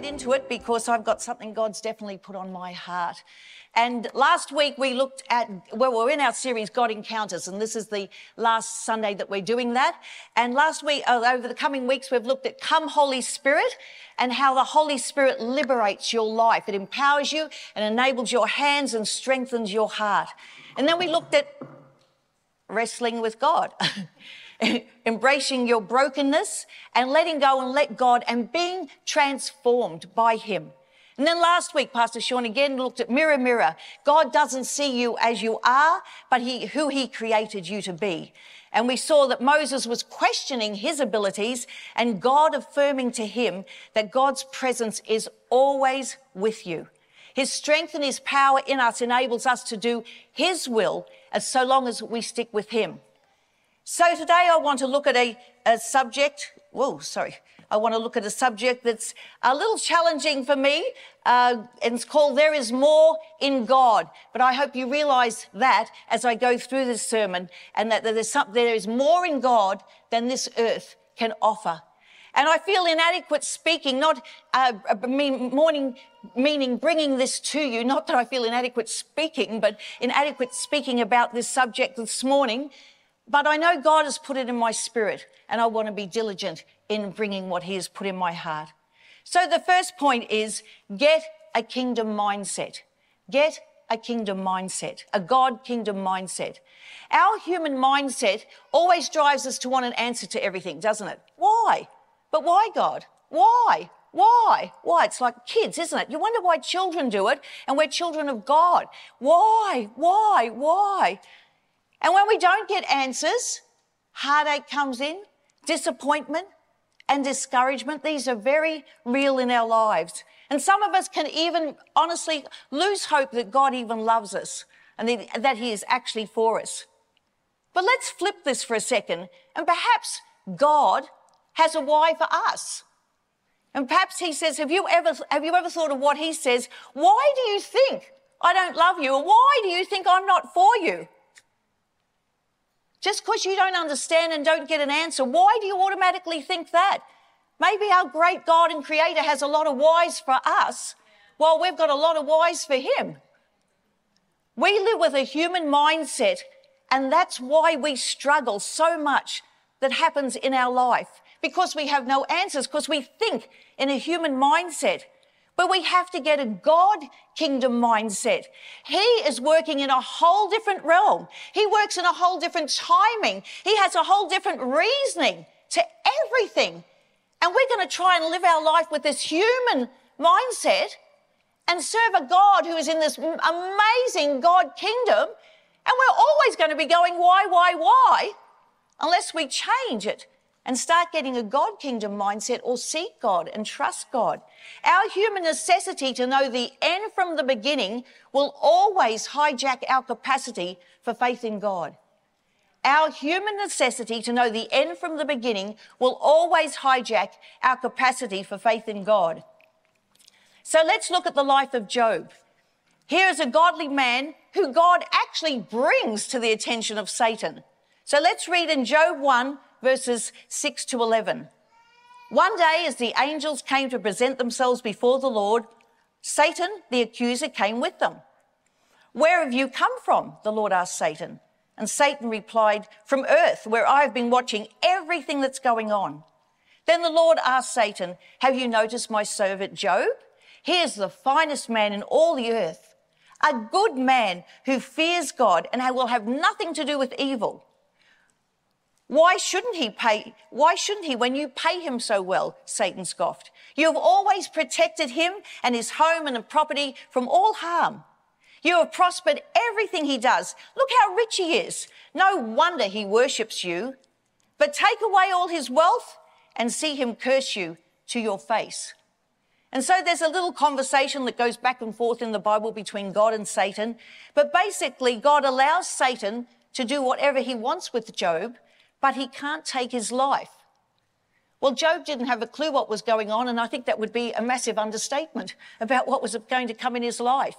get into it because I've got something God's definitely put on my heart. And last week we looked at, well, we're in our series, God Encounters, and this is the last Sunday that we're doing that. And last week, uh, over the coming weeks, we've looked at Come Holy Spirit and how the Holy Spirit liberates your life. It empowers you and enables your hands and strengthens your heart. And then we looked at wrestling with God. embracing your brokenness and letting go and let God and being transformed by Him. And then last week, Pastor Sean again looked at mirror, mirror. God doesn't see you as you are, but he, who he created you to be. And we saw that Moses was questioning his abilities and God affirming to him that God's presence is always with you. His strength and his power in us enables us to do his will as so long as we stick with him. So today I want to look at a, a subject. Whoa, sorry. I want to look at a subject that's a little challenging for me. Uh, and it's called There is More in God. But I hope you realize that as I go through this sermon and that there is, some, there is more in God than this earth can offer. And I feel inadequate speaking, not uh, mean, morning, meaning bringing this to you, not that I feel inadequate speaking, but inadequate speaking about this subject this morning but I know God has put it in my spirit, and I want to be diligent in bringing what He has put in my heart. So the first point is get a kingdom mindset. Get a kingdom mindset, a God kingdom mindset. Our human mindset always drives us to want an answer to everything, doesn't it? Why? But why, God? Why? Why? Why? It's like kids, isn't it? You wonder why children do it, and we're children of God. Why? Why? Why? And when we don't get answers, heartache comes in, disappointment and discouragement. These are very real in our lives. And some of us can even honestly lose hope that God even loves us and that He is actually for us. But let's flip this for a second and perhaps God has a why for us. And perhaps he says, have you ever, have you ever thought of what he says? Why do you think I don't love you? Or why do you think I'm not for you? Just because you don't understand and don't get an answer, why do you automatically think that? Maybe our great God and Creator has a lot of whys for us, while we've got a lot of whys for Him. We live with a human mindset, and that's why we struggle so much that happens in our life because we have no answers, because we think in a human mindset. But we have to get a God kingdom mindset. He is working in a whole different realm. He works in a whole different timing. He has a whole different reasoning to everything. And we're going to try and live our life with this human mindset and serve a God who is in this amazing God kingdom. And we're always going to be going, why, why, why? Unless we change it and start getting a God kingdom mindset or seek God and trust God. Our human necessity to know the end from the beginning will always hijack our capacity for faith in God. Our human necessity to know the end from the beginning will always hijack our capacity for faith in God. So let's look at the life of Job. Here is a godly man who God actually brings to the attention of Satan. So let's read in Job 1 verses 6 to 11. One day, as the angels came to present themselves before the Lord, Satan, the accuser, came with them. Where have you come from? The Lord asked Satan. And Satan replied, From earth, where I have been watching everything that's going on. Then the Lord asked Satan, Have you noticed my servant Job? He is the finest man in all the earth, a good man who fears God and will have nothing to do with evil. Why shouldn't he pay? Why shouldn't he when you pay him so well? Satan scoffed. You have always protected him and his home and property from all harm. You have prospered everything he does. Look how rich he is. No wonder he worships you. But take away all his wealth and see him curse you to your face. And so there's a little conversation that goes back and forth in the Bible between God and Satan. But basically, God allows Satan to do whatever he wants with Job but he can't take his life. Well, Job didn't have a clue what was going on, and I think that would be a massive understatement about what was going to come in his life.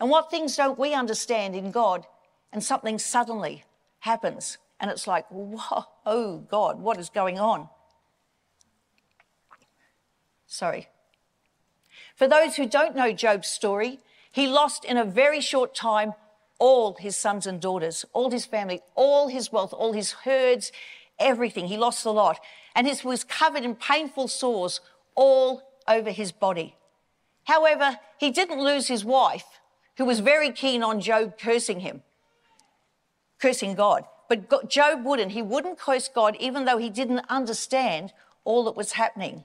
And what things don't we understand in God? And something suddenly happens, and it's like, whoa, oh God, what is going on? Sorry. For those who don't know Job's story, he lost in a very short time all his sons and daughters, all his family, all his wealth, all his herds, everything. He lost a lot. And he was covered in painful sores all over his body. However, he didn't lose his wife, who was very keen on Job cursing him, cursing God. But Job wouldn't. He wouldn't curse God, even though he didn't understand all that was happening.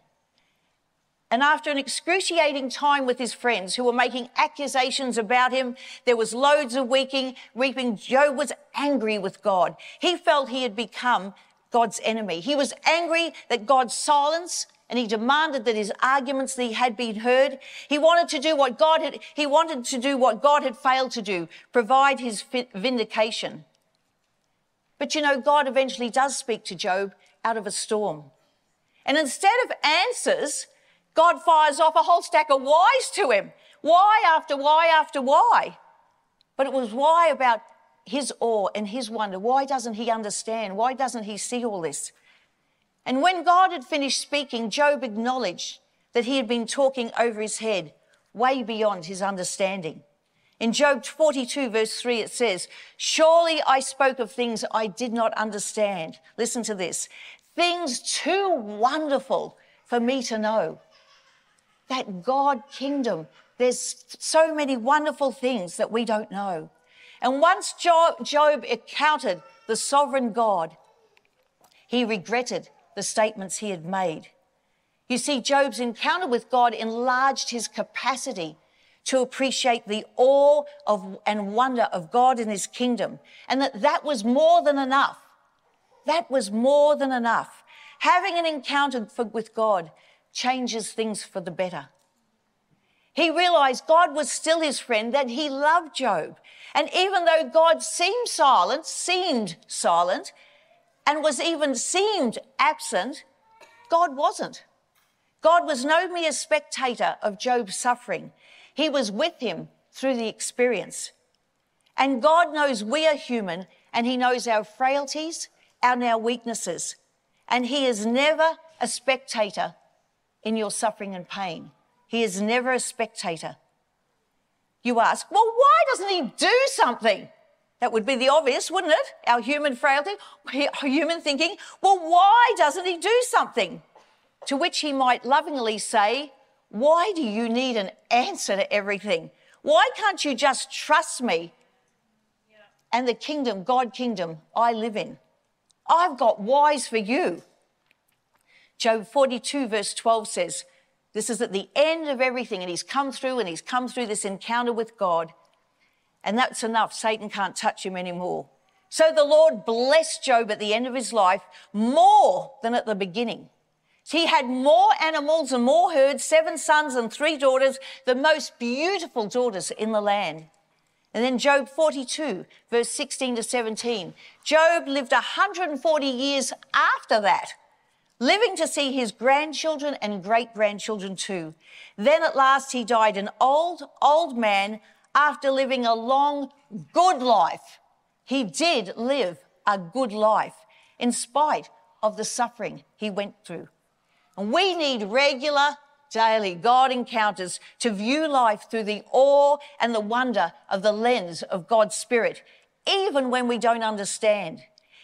And after an excruciating time with his friends who were making accusations about him, there was loads of weeping, weeping. Job was angry with God. He felt he had become God's enemy. He was angry that God's silence and he demanded that his arguments that he had been heard. He wanted to do what God had, he wanted to do what God had failed to do, provide his vindication. But you know, God eventually does speak to Job out of a storm. And instead of answers, God fires off a whole stack of whys to him. Why after why after why? But it was why about his awe and his wonder. Why doesn't he understand? Why doesn't he see all this? And when God had finished speaking, Job acknowledged that he had been talking over his head, way beyond his understanding. In Job 42, verse 3, it says, Surely I spoke of things I did not understand. Listen to this things too wonderful for me to know that God kingdom. There's so many wonderful things that we don't know. And once Job, encountered the sovereign God, he regretted the statements he had made. You see, Job's encounter with God enlarged his capacity to appreciate the awe of, and wonder of God and his kingdom, and that that was more than enough. That was more than enough. Having an encounter for, with God changes things for the better. He realized God was still his friend, that he loved Job. And even though God seemed silent, seemed silent, and was even seemed absent, God wasn't. God was no mere spectator of Job's suffering. He was with him through the experience. And God knows we are human and he knows our frailties and our weaknesses. And he is never a spectator in your suffering and pain. He is never a spectator. You ask, well, why doesn't he do something? That would be the obvious, wouldn't it? Our human frailty, our human thinking, well, why doesn't he do something? To which he might lovingly say, why do you need an answer to everything? Why can't you just trust me and the kingdom, God kingdom I live in? I've got whys for you. Job 42, verse 12 says, This is at the end of everything, and he's come through and he's come through this encounter with God. And that's enough. Satan can't touch him anymore. So the Lord blessed Job at the end of his life more than at the beginning. He had more animals and more herds, seven sons and three daughters, the most beautiful daughters in the land. And then Job 42, verse 16 to 17. Job lived 140 years after that living to see his grandchildren and great grandchildren too. Then at last he died an old, old man after living a long, good life. He did live a good life in spite of the suffering he went through. And we need regular, daily God encounters to view life through the awe and the wonder of the lens of God's Spirit, even when we don't understand.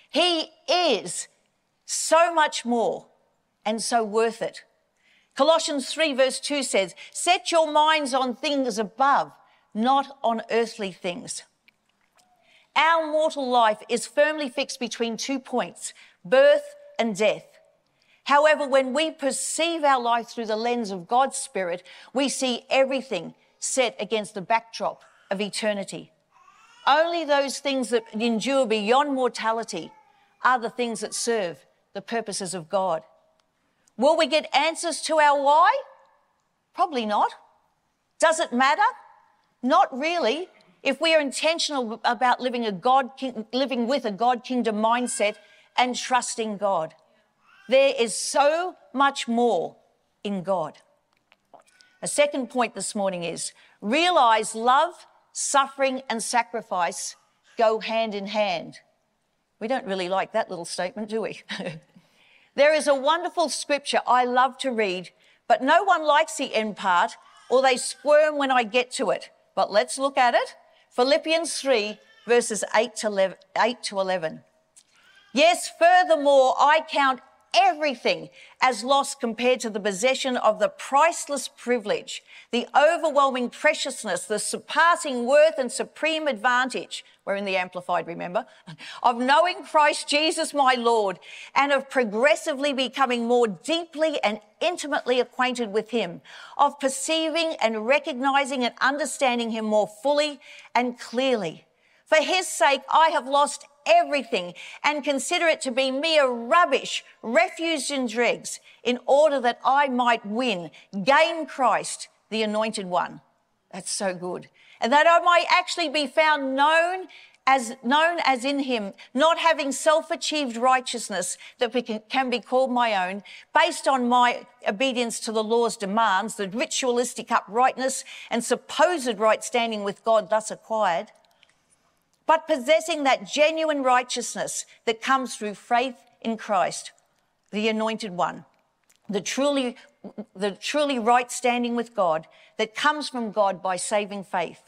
He is so much more and so worth it. Colossians 3 verse 2 says, set your minds on things above, not on earthly things. Our mortal life is firmly fixed between two points, birth and death. However, when we perceive our life through the lens of God's Spirit, we see everything set against the backdrop of eternity. Only those things that endure beyond mortality are the things that serve the purposes of God. Will we get answers to our why? Probably not. Does it matter? Not really. If we are intentional about living a God, living with a God kingdom mindset and trusting God, there is so much more in God. A second point this morning is realize love, suffering, and sacrifice go hand in hand. We don't really like that little statement, do we? There is a wonderful scripture I love to read, but no one likes the end part. or they squirm when I get to it. But let's look at it. Philippians 3, verses 8 to 11. 8 to 11. Yes, furthermore, I count everything as loss compared to the possession of the priceless privilege, the overwhelming preciousness, the surpassing worth and supreme advantage. We're in the Amplified, remember? Of knowing Christ Jesus my Lord and of progressively becoming more deeply and intimately acquainted with Him, of perceiving and recognizing and understanding Him more fully and clearly. For His sake, I have lost everything and consider it to be mere rubbish, refuse and dregs, in order that I might win, gain Christ, the anointed one. That's so good. And that I might actually be found known as known as in him, not having self-achieved righteousness that can be called my own, based on my obedience to the law's demands, the ritualistic uprightness and supposed right standing with God thus acquired, but possessing that genuine righteousness that comes through faith in Christ, the anointed one, the truly, the truly right standing with God that comes from God by saving faith.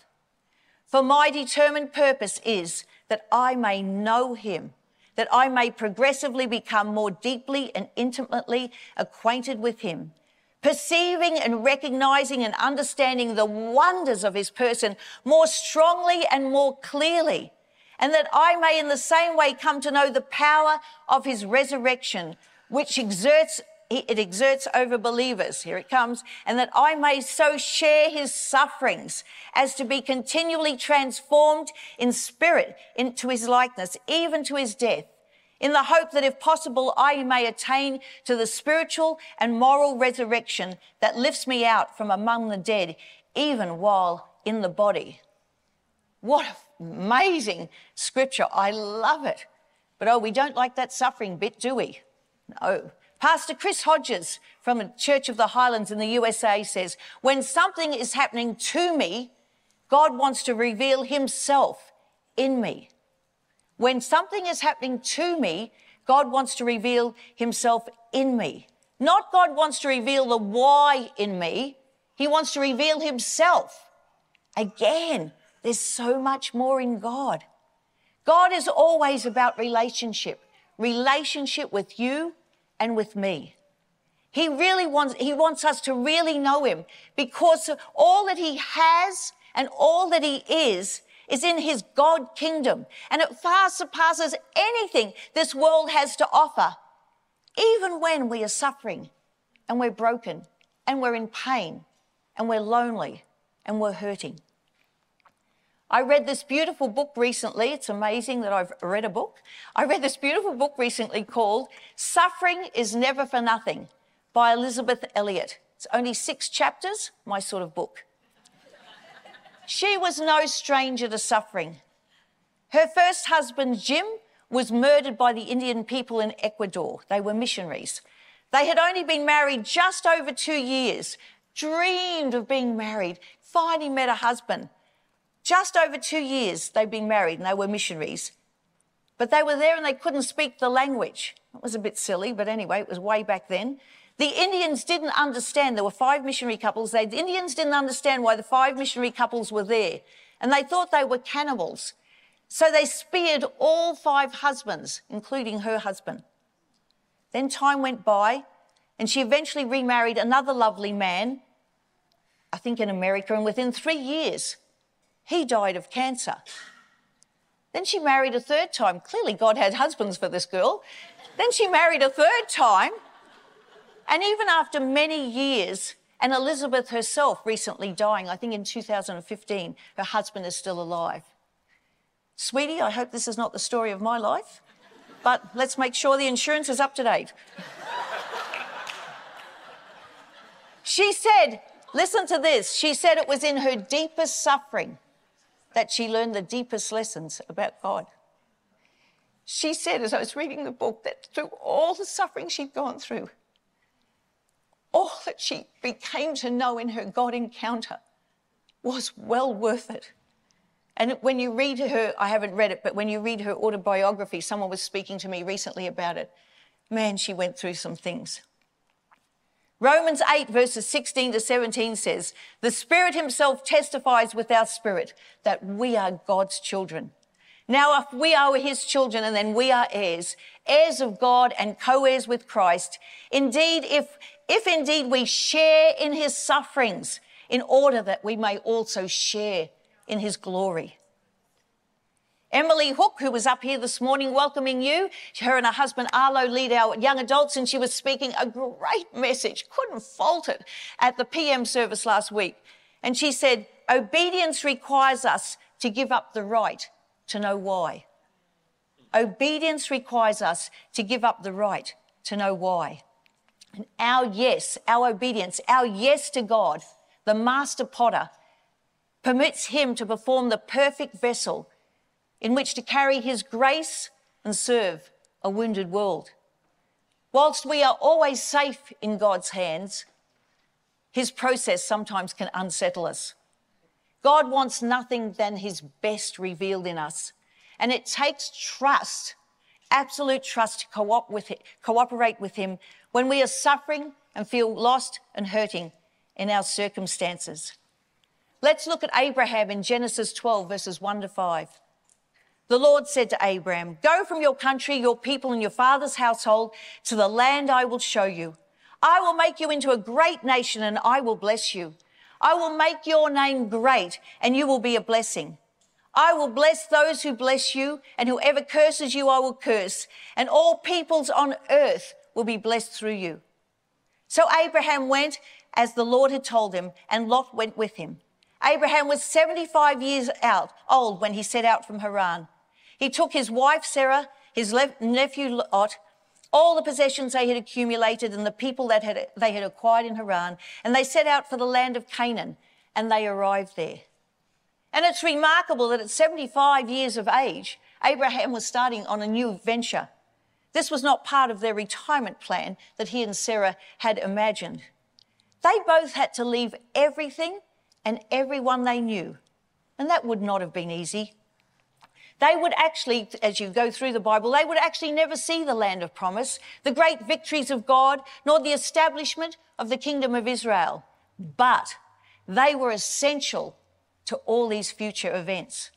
For my determined purpose is that I may know him, that I may progressively become more deeply and intimately acquainted with him perceiving and recognizing and understanding the wonders of his person more strongly and more clearly, and that I may in the same way come to know the power of his resurrection, which exerts it exerts over believers. Here it comes. And that I may so share his sufferings as to be continually transformed in spirit into his likeness, even to his death in the hope that if possible, I may attain to the spiritual and moral resurrection that lifts me out from among the dead, even while in the body. What amazing scripture. I love it. But oh, we don't like that suffering bit, do we? No. Pastor Chris Hodges from the Church of the Highlands in the USA says, when something is happening to me, God wants to reveal himself in me. When something is happening to me, God wants to reveal himself in me. Not God wants to reveal the why in me. He wants to reveal himself. Again, there's so much more in God. God is always about relationship, relationship with you and with me. He really wants, he wants us to really know him because all that he has and all that he is is in his God kingdom and it far surpasses anything this world has to offer. Even when we are suffering and we're broken and we're in pain and we're lonely and we're hurting. I read this beautiful book recently. It's amazing that I've read a book. I read this beautiful book recently called Suffering is Never for Nothing by Elisabeth Elliot. It's only six chapters, my sort of book. She was no stranger to suffering. Her first husband, Jim, was murdered by the Indian people in Ecuador. They were missionaries. They had only been married just over two years, dreamed of being married, finally met a husband. Just over two years they'd been married and they were missionaries. But they were there and they couldn't speak the language. It was a bit silly, but anyway, it was way back then. The Indians didn't understand. There were five missionary couples. They, the Indians didn't understand why the five missionary couples were there. And they thought they were cannibals. So they speared all five husbands, including her husband. Then time went by, and she eventually remarried another lovely man, I think in America, and within three years, he died of cancer. Then she married a third time. Clearly, God had husbands for this girl. Then she married a third time. And even after many years, and Elisabeth herself recently dying, I think in 2015, her husband is still alive. Sweetie, I hope this is not the story of my life, but let's make sure the insurance is up to date. she said, listen to this, she said it was in her deepest suffering that she learned the deepest lessons about God. She said, as I was reading the book, that through all the suffering she'd gone through, all that she became to know in her God encounter was well worth it. And when you read her, I haven't read it, but when you read her autobiography, someone was speaking to me recently about it. Man, she went through some things. Romans 8, verses 16 to 17 says, The Spirit Himself testifies with our spirit that we are God's children. Now, if we are His children and then we are heirs, heirs of God and co-heirs with Christ, indeed, if, if indeed we share in His sufferings, in order that we may also share in His glory. Emily Hook, who was up here this morning welcoming you, her and her husband Arlo lead our young adults, and she was speaking a great message, couldn't fault it, at the PM service last week. And she said, Obedience requires us to give up the right to know why. Obedience requires us to give up the right to know why. And our yes, our obedience, our yes to God, the master potter, permits him to perform the perfect vessel in which to carry his grace and serve a wounded world. Whilst we are always safe in God's hands, his process sometimes can unsettle us. God wants nothing than his best revealed in us. And it takes trust, absolute trust to co- with it, cooperate with him when we are suffering and feel lost and hurting in our circumstances. Let's look at Abraham in Genesis 12, verses 1 to 5. The Lord said to Abraham, Go from your country, your people, and your father's household to the land I will show you. I will make you into a great nation and I will bless you. I will make your name great and you will be a blessing. I will bless those who bless you and whoever curses you I will curse and all peoples on earth will be blessed through you. So Abraham went as the Lord had told him and Lot went with him. Abraham was 75 years out, old when he set out from Haran. He took his wife Sarah, his nephew Lot, all the possessions they had accumulated and the people that had, they had acquired in Haran, and they set out for the land of Canaan, and they arrived there. And it's remarkable that at 75 years of age, Abraham was starting on a new venture. This was not part of their retirement plan that he and Sarah had imagined. They both had to leave everything and everyone they knew, and that would not have been easy. They would actually, as you go through the Bible, they would actually never see the land of promise, the great victories of God, nor the establishment of the kingdom of Israel. But they were essential to all these future events.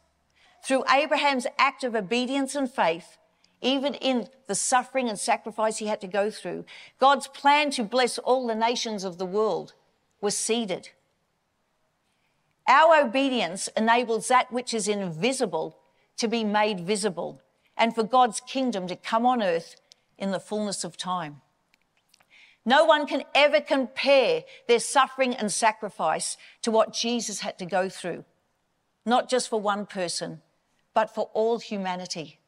Through Abraham's act of obedience and faith, even in the suffering and sacrifice he had to go through, God's plan to bless all the nations of the world was seeded. Our obedience enables that which is invisible to be made visible and for God's kingdom to come on earth in the fullness of time. No one can ever compare their suffering and sacrifice to what Jesus had to go through, not just for one person, but for all humanity.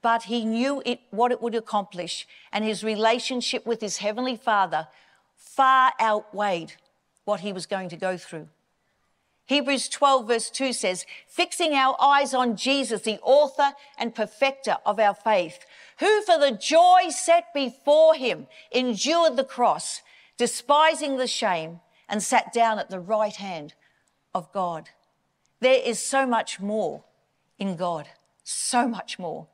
But he knew it, what it would accomplish, and his relationship with his heavenly Father far outweighed what he was going to go through. Hebrews 12, verse 2 says, fixing our eyes on Jesus, the author and perfecter of our faith, who for the joy set before him endured the cross, despising the shame, and sat down at the right hand of God. There is so much more in God, so much more.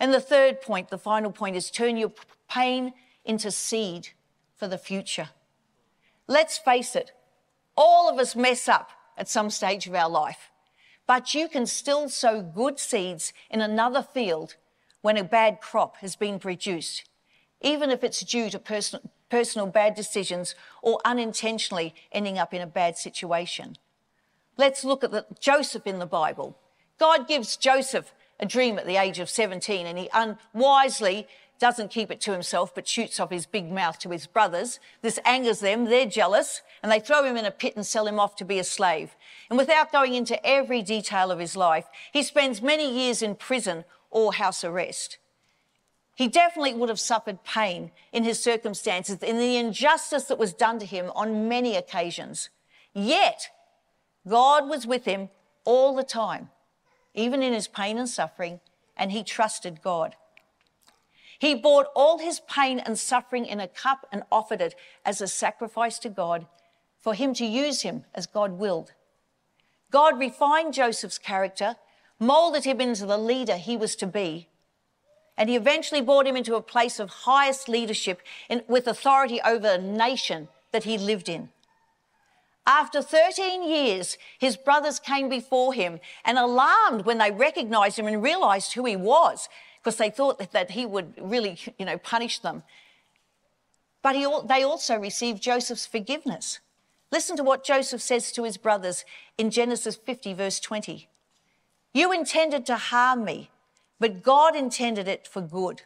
And the third point, the final point, is turn your pain into seed for the future. Let's face it, all of us mess up at some stage of our life. But you can still sow good seeds in another field when a bad crop has been produced, even if it's due to personal, personal bad decisions or unintentionally ending up in a bad situation. Let's look at the, Joseph in the Bible. God gives Joseph a dream at the age of 17 and he unwisely doesn't keep it to himself, but shoots off his big mouth to his brothers. This angers them. They're jealous and they throw him in a pit and sell him off to be a slave. And without going into every detail of his life, he spends many years in prison or house arrest. He definitely would have suffered pain in his circumstances, in the injustice that was done to him on many occasions. Yet, God was with him all the time, even in his pain and suffering, and he trusted God. He brought all his pain and suffering in a cup and offered it as a sacrifice to God for him to use him as God willed. God refined Joseph's character, molded him into the leader he was to be. And he eventually brought him into a place of highest leadership in, with authority over a nation that he lived in. After 13 years, his brothers came before him and alarmed when they recognized him and realized who he was because they thought that, that he would really, you know, punish them. But he, they also received Joseph's forgiveness. Listen to what Joseph says to his brothers in Genesis 50, verse 20. You intended to harm me, but God intended it for good.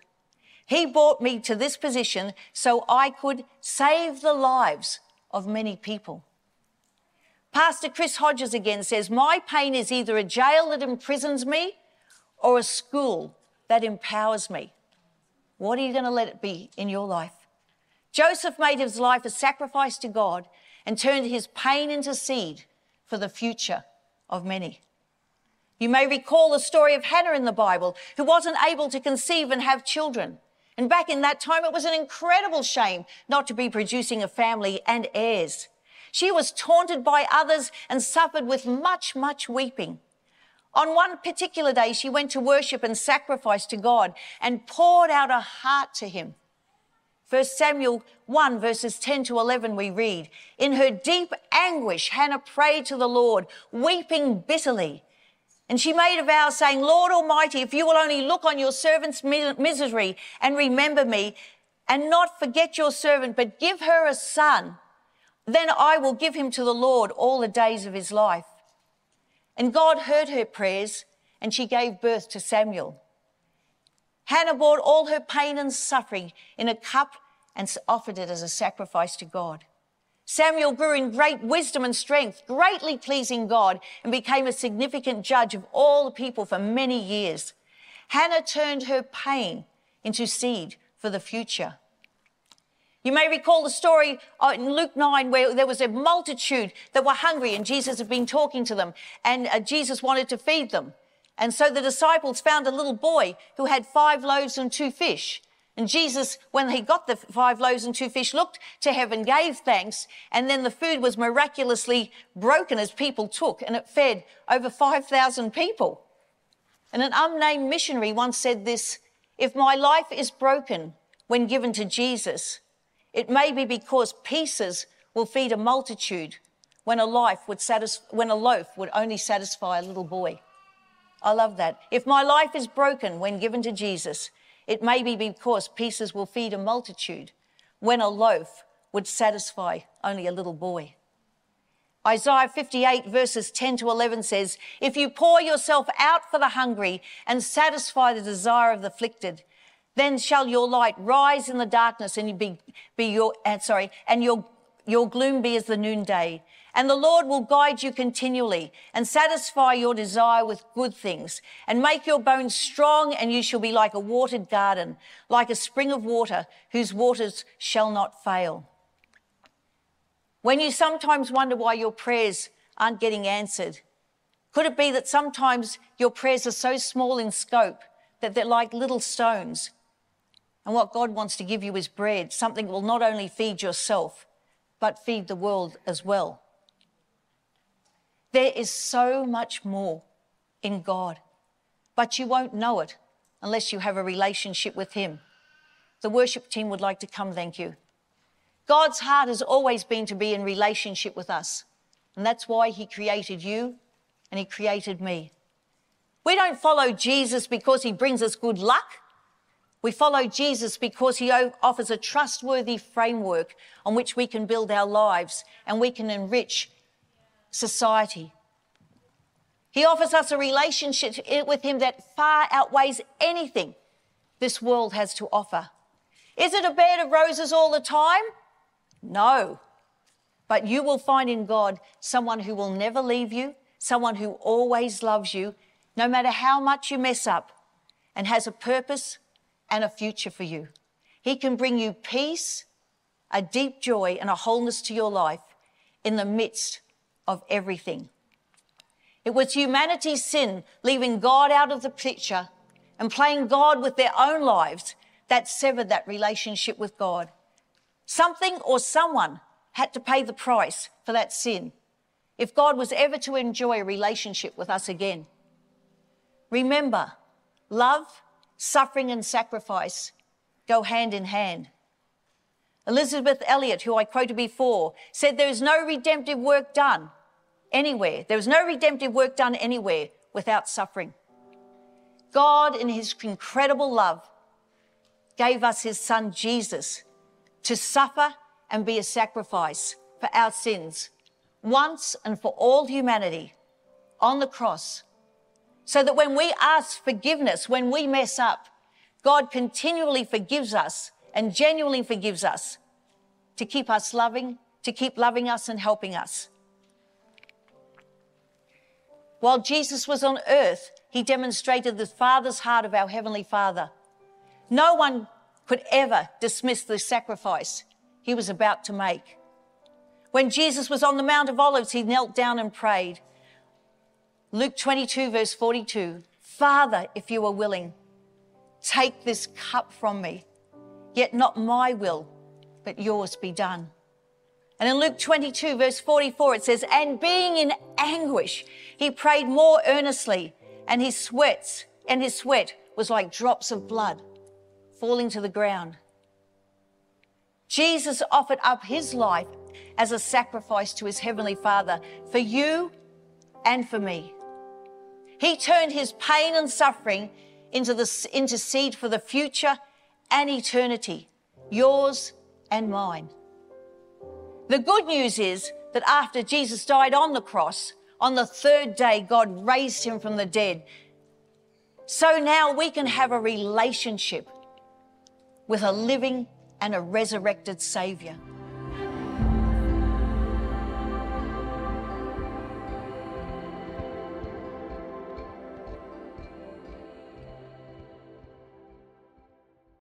He brought me to this position so I could save the lives of many people. Pastor Chris Hodges again says, My pain is either a jail that imprisons me or a school that empowers me. What are you going to let it be in your life? Joseph made his life a sacrifice to God and turned his pain into seed for the future of many. You may recall the story of Hannah in the Bible, who wasn't able to conceive and have children. And back in that time, it was an incredible shame not to be producing a family and heirs. She was taunted by others and suffered with much, much weeping. On one particular day, she went to worship and sacrifice to God and poured out her heart to him. 1 Samuel 1 verses 10 to 11 we read, In her deep anguish, Hannah prayed to the Lord, weeping bitterly. And she made a vow saying, Lord Almighty, if you will only look on your servant's misery and remember me and not forget your servant, but give her a son, then I will give him to the Lord all the days of his life. And God heard her prayers, and she gave birth to Samuel. Hannah brought all her pain and suffering in a cup and offered it as a sacrifice to God. Samuel grew in great wisdom and strength, greatly pleasing God, and became a significant judge of all the people for many years. Hannah turned her pain into seed for the future. You may recall the story uh, in Luke 9 where there was a multitude that were hungry and Jesus had been talking to them and uh, Jesus wanted to feed them. And so the disciples found a little boy who had five loaves and two fish. And Jesus, when he got the five loaves and two fish, looked to heaven, gave thanks, and then the food was miraculously broken as people took, and it fed over 5,000 people. And an unnamed missionary once said this, if my life is broken when given to Jesus, it may be because pieces will feed a multitude when a life would satisfy, when a loaf would only satisfy a little boy. I love that. If my life is broken when given to Jesus, it may be because pieces will feed a multitude when a loaf would satisfy only a little boy. Isaiah 58 verses 10 to 11 says, If you pour yourself out for the hungry and satisfy the desire of the afflicted, then shall your light rise in the darkness and be, be your, sorry, and your, your gloom be as the noonday. And the Lord will guide you continually and satisfy your desire with good things and make your bones strong and you shall be like a watered garden, like a spring of water whose waters shall not fail. When you sometimes wonder why your prayers aren't getting answered, could it be that sometimes your prayers are so small in scope that they're like little stones and what God wants to give you is bread, something that will not only feed yourself, but feed the world as well. There is so much more in God, but you won't know it unless you have a relationship with Him. The worship team would like to come, thank you. God's heart has always been to be in relationship with us, and that's why He created you and He created me. We don't follow Jesus because He brings us good luck. We follow Jesus because he offers a trustworthy framework on which we can build our lives and we can enrich society. He offers us a relationship with him that far outweighs anything this world has to offer. Is it a bed of roses all the time? No. But you will find in God someone who will never leave you, someone who always loves you, no matter how much you mess up, and has a purpose and a future for you. He can bring you peace, a deep joy, and a wholeness to your life in the midst of everything. It was humanity's sin, leaving God out of the picture and playing God with their own lives, that severed that relationship with God. Something or someone had to pay the price for that sin if God was ever to enjoy a relationship with us again. Remember, love suffering and sacrifice go hand in hand. Elisabeth Elliot, who I quoted before, said there is no redemptive work done anywhere. There is no redemptive work done anywhere without suffering. God, in his incredible love, gave us his son Jesus to suffer and be a sacrifice for our sins once and for all humanity on the cross. So that when we ask forgiveness, when we mess up, God continually forgives us and genuinely forgives us to keep us loving, to keep loving us and helping us. While Jesus was on earth, he demonstrated the Father's heart of our Heavenly Father. No one could ever dismiss the sacrifice he was about to make. When Jesus was on the Mount of Olives, he knelt down and prayed. Luke 22, verse 42 Father, if you are willing, take this cup from me, yet not my will, but yours be done. And in Luke 22, verse 44, it says, And being in anguish, he prayed more earnestly, and his sweats, and his sweat was like drops of blood falling to the ground. Jesus offered up his life as a sacrifice to his heavenly Father for you and for me. He turned his pain and suffering into the into seed for the future and eternity, yours and mine. The good news is that after Jesus died on the cross, on the third day, God raised him from the dead. So now we can have a relationship with a living and a resurrected Savior.